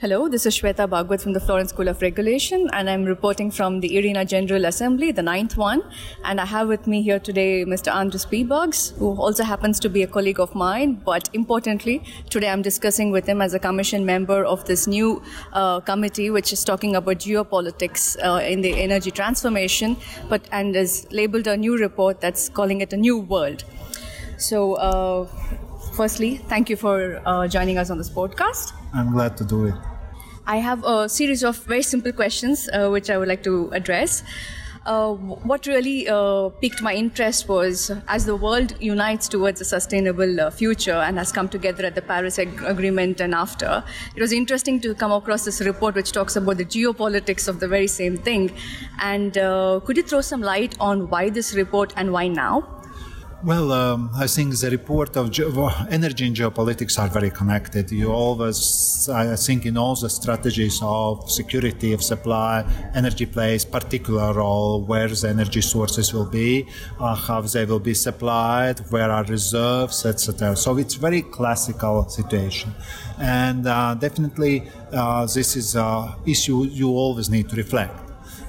Hello, this is Shweta Bhagwat from the Florence School of Regulation, and I'm reporting from the IRENA General Assembly, the ninth one. And I have with me here today Mr. Andris Piebalgs, who also happens to be a colleague of mine. But importantly, today I'm discussing with him as a commission member of this new uh, committee, which is talking about geopolitics uh, in the energy transformation, but and is labeled a new report that's calling it a new world. So, uh, firstly, thank you for uh, joining us on this podcast. I'm glad to do it. I have a series of very simple questions uh, which I would like to address. Uh, what really uh, piqued my interest was as the world unites towards a sustainable uh, future and has come together at the Paris Ag- Agreement and after, it was interesting to come across this report which talks about the geopolitics of the very same thing. And uh, could you throw some light on why this report and why now? Well, um, I think the report of ge- energy and geopolitics are very connected. You always, I think, in all the strategies of security of supply, energy plays particular role. Where the energy sources will be, uh, how they will be supplied, where are reserves, etc. So it's very classical situation, and uh, definitely uh, this is an issue you always need to reflect.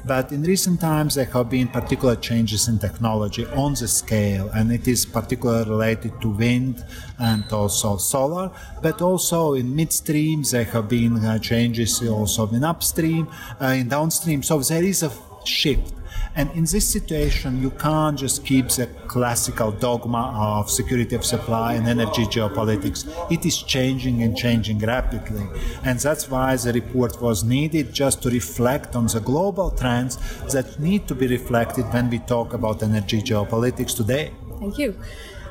But in recent times, there have been particular changes in technology on the scale, and it is particularly related to wind and also solar. But also in midstream, there have been uh, changes also in upstream, uh, in downstream. So there is a shift. And in this situation, you can't just keep the classical dogma of security of supply and energy geopolitics. It is changing and changing rapidly. And that's why the report was needed just to reflect on the global trends that need to be reflected when we talk about energy geopolitics today. Thank you.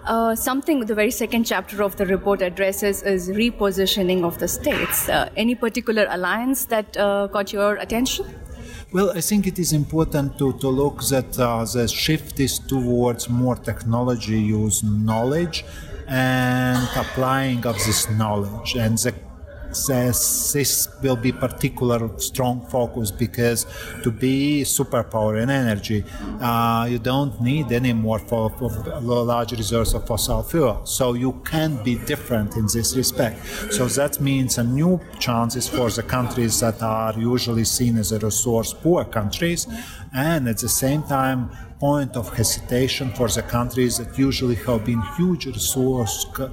Uh, something the very second chapter of the report addresses is repositioning of the states. Uh, any particular alliance that uh, caught your attention? Well, I think it is important to, to look that uh, the shift is towards more technology use knowledge and applying of this knowledge. And the says this will be particular strong focus because to be superpower in energy, uh, you don't need any more for, for large reserves of fossil fuel. So you can be different in this respect. So that means a new chances for the countries that are usually seen as a resource poor countries, and at the same time point of hesitation for the countries that usually have been huge resource uh,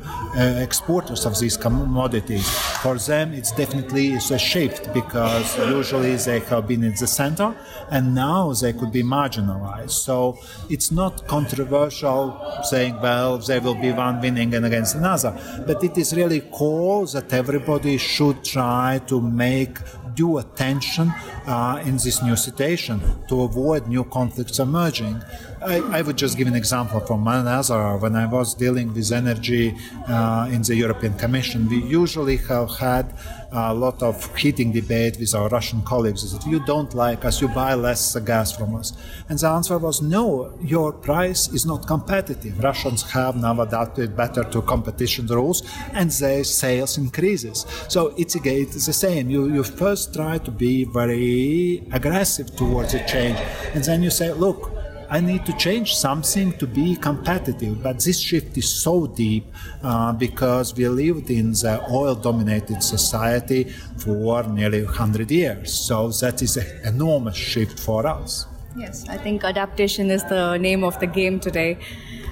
exporters of these commodities. For them, it's definitely it's a shift because usually they have been in the center and now they could be marginalized. So it's not controversial saying, well, there will be one winning and against another, but it is really call that everybody should try to make due attention uh, in this new situation to avoid new conflicts emerging. I, I, would just give an example from another. When I was dealing with energy uh, in the European Commission, we usually have had a lot of heating debate with our Russian colleagues. Is that you don't like us, you buy less gas from us. And the answer was no, your price is not competitive. Russians have now adapted better to competition rules and their sales increases. So it's again the same. You, you first try to be very aggressive towards a change and then you say, look, I need to change something to be competitive. But this shift is so deep uh, because we lived in the oil dominated society for nearly 100 years. So that is an enormous shift for us. Yes, I think adaptation is the name of the game today.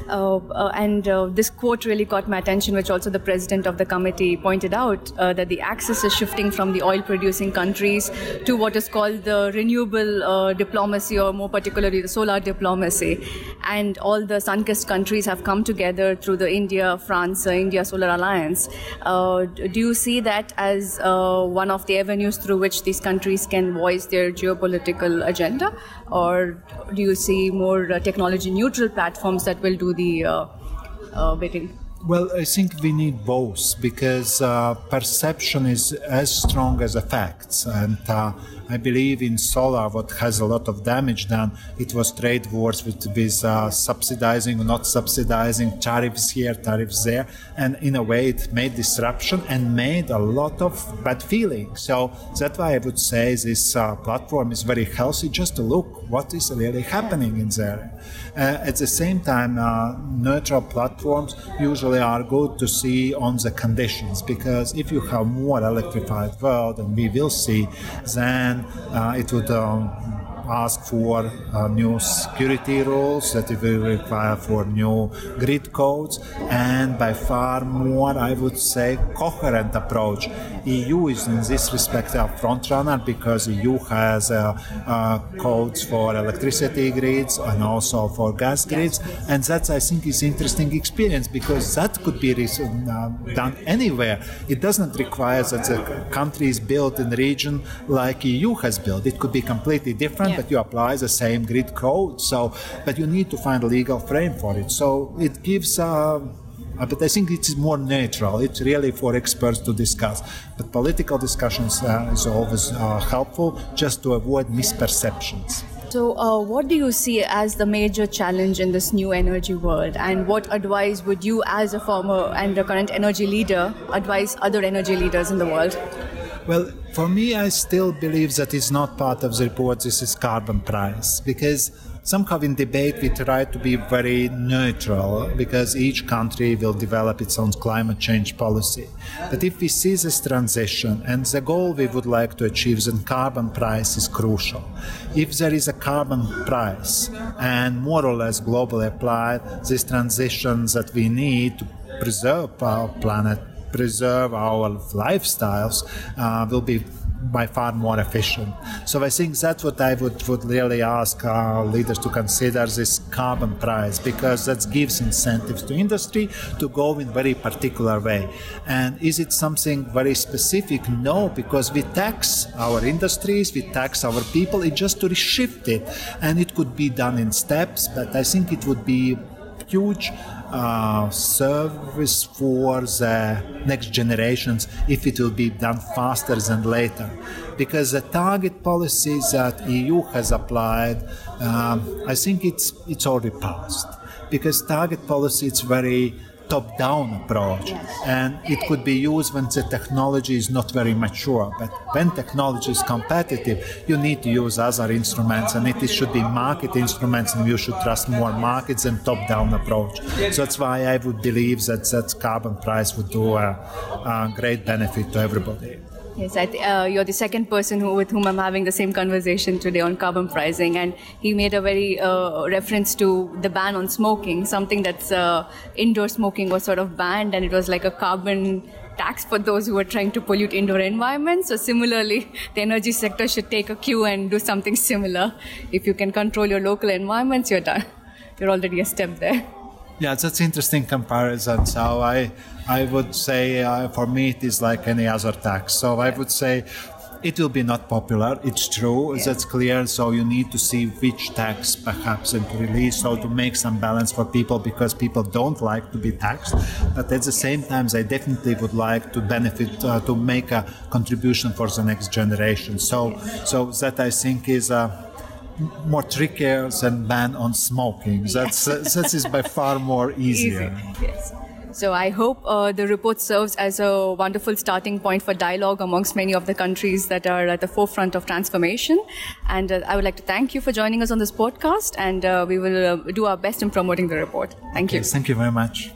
Uh, uh, and uh, this quote really caught my attention, which also the president of the committee pointed out that the axis is shifting from the oil producing countries to what is called the renewable diplomacy, or more particularly the solar diplomacy. And all the sun kissed countries have come together through the India France India Solar Alliance. do you see that as one of the avenues through which these countries can voice their geopolitical agenda? Or do you see more technology neutral platforms that will do the uh, uh, bidding? Well, I think we need both because uh, perception is as strong as the facts. And uh, I believe in solar, what has a lot of damage done, it was trade wars with, with uh, subsidizing not subsidizing, tariffs here, tariffs there. And in a way, it made disruption and made a lot of bad feeling. So that's why I would say this uh, platform is very healthy just to look what is really happening in there. Uh, at the same time, uh, neutral platforms usually are good to see on the conditions because if you have more electrified world, and we will see, then uh, it would. Um, ask for uh, new security rules that will require for new grid codes and by far more I would say coherent approach. EU is in this respect a frontrunner because EU has uh, uh, codes for electricity grids and also for gas grids and that I think is interesting experience because that could be uh, done anywhere. It doesn't require that the country is built in the region like EU has built. It could be completely different yeah. but you apply the same grid code. So, but you need to find a legal frame for it. So it gives. Uh, but I think it is more natural. It's really for experts to discuss. But political discussions uh, is always uh, helpful just to avoid misperceptions. So, uh, what do you see as the major challenge in this new energy world? And what advice would you, as a former and a current energy leader, advise other energy leaders in the world? Well, for me, I still believe that it's not part of the report. This is carbon price because somehow in debate we try to be very neutral because each country will develop its own climate change policy. But if we see this transition and the goal we would like to achieve, then carbon price is crucial. If there is a carbon price and more or less globally applied, this transition that we need to preserve our planet preserve our lifestyles uh, will be by far more efficient. So I think that's what I would, would really ask our leaders to consider this carbon price because that gives incentives to industry to go in very particular way. And is it something very specific? No, because we tax our industries, we tax our people, it's just to shift it. And it could be done in steps, but I think it would be huge uh, service for the next generations if it will be done faster than later. Because the target policies that EU has applied, um, I think it's it's already passed. Because target policy it's very top down approach. Yes. And it could be used when the technology is not very mature. But when technology is competitive, you need to use other instruments, and it should be market instruments, and you should trust more markets than top down approach. So that's why I would believe that that carbon price would do a, a great benefit to everybody. Yes, th- uh, you're the second person who, with whom I'm having the same conversation today on carbon pricing, and he made a very uh, reference to the ban on smoking, something that's uh, indoor smoking was sort of banned, and it was like a carbon tax for those who are trying to pollute indoor environments. So similarly, the energy sector should take a cue and do something similar. If you can control your local environments, you're done. You're already a step there. Yeah, that's interesting comparison. So I, I would say uh, for me it is like any other tax. So I would say it will be not popular. It's true. Yeah. That's clear. So you need to see which tax perhaps and release, so to make some balance for people because people don't like to be taxed. But at the same time, they definitely would like to benefit uh, to make a contribution for the next generation. So, so that I think is. Uh, more trickier than ban on smoking. That's uh, that is by far more easier. Easy. Yes. So I hope uh, the report serves as a wonderful starting point for dialogue amongst many of the countries that are at the forefront of transformation. And uh, I would like to thank you for joining us on this podcast, and uh, we will uh, do our best in promoting the report. Thank okay, you. Thank you very much.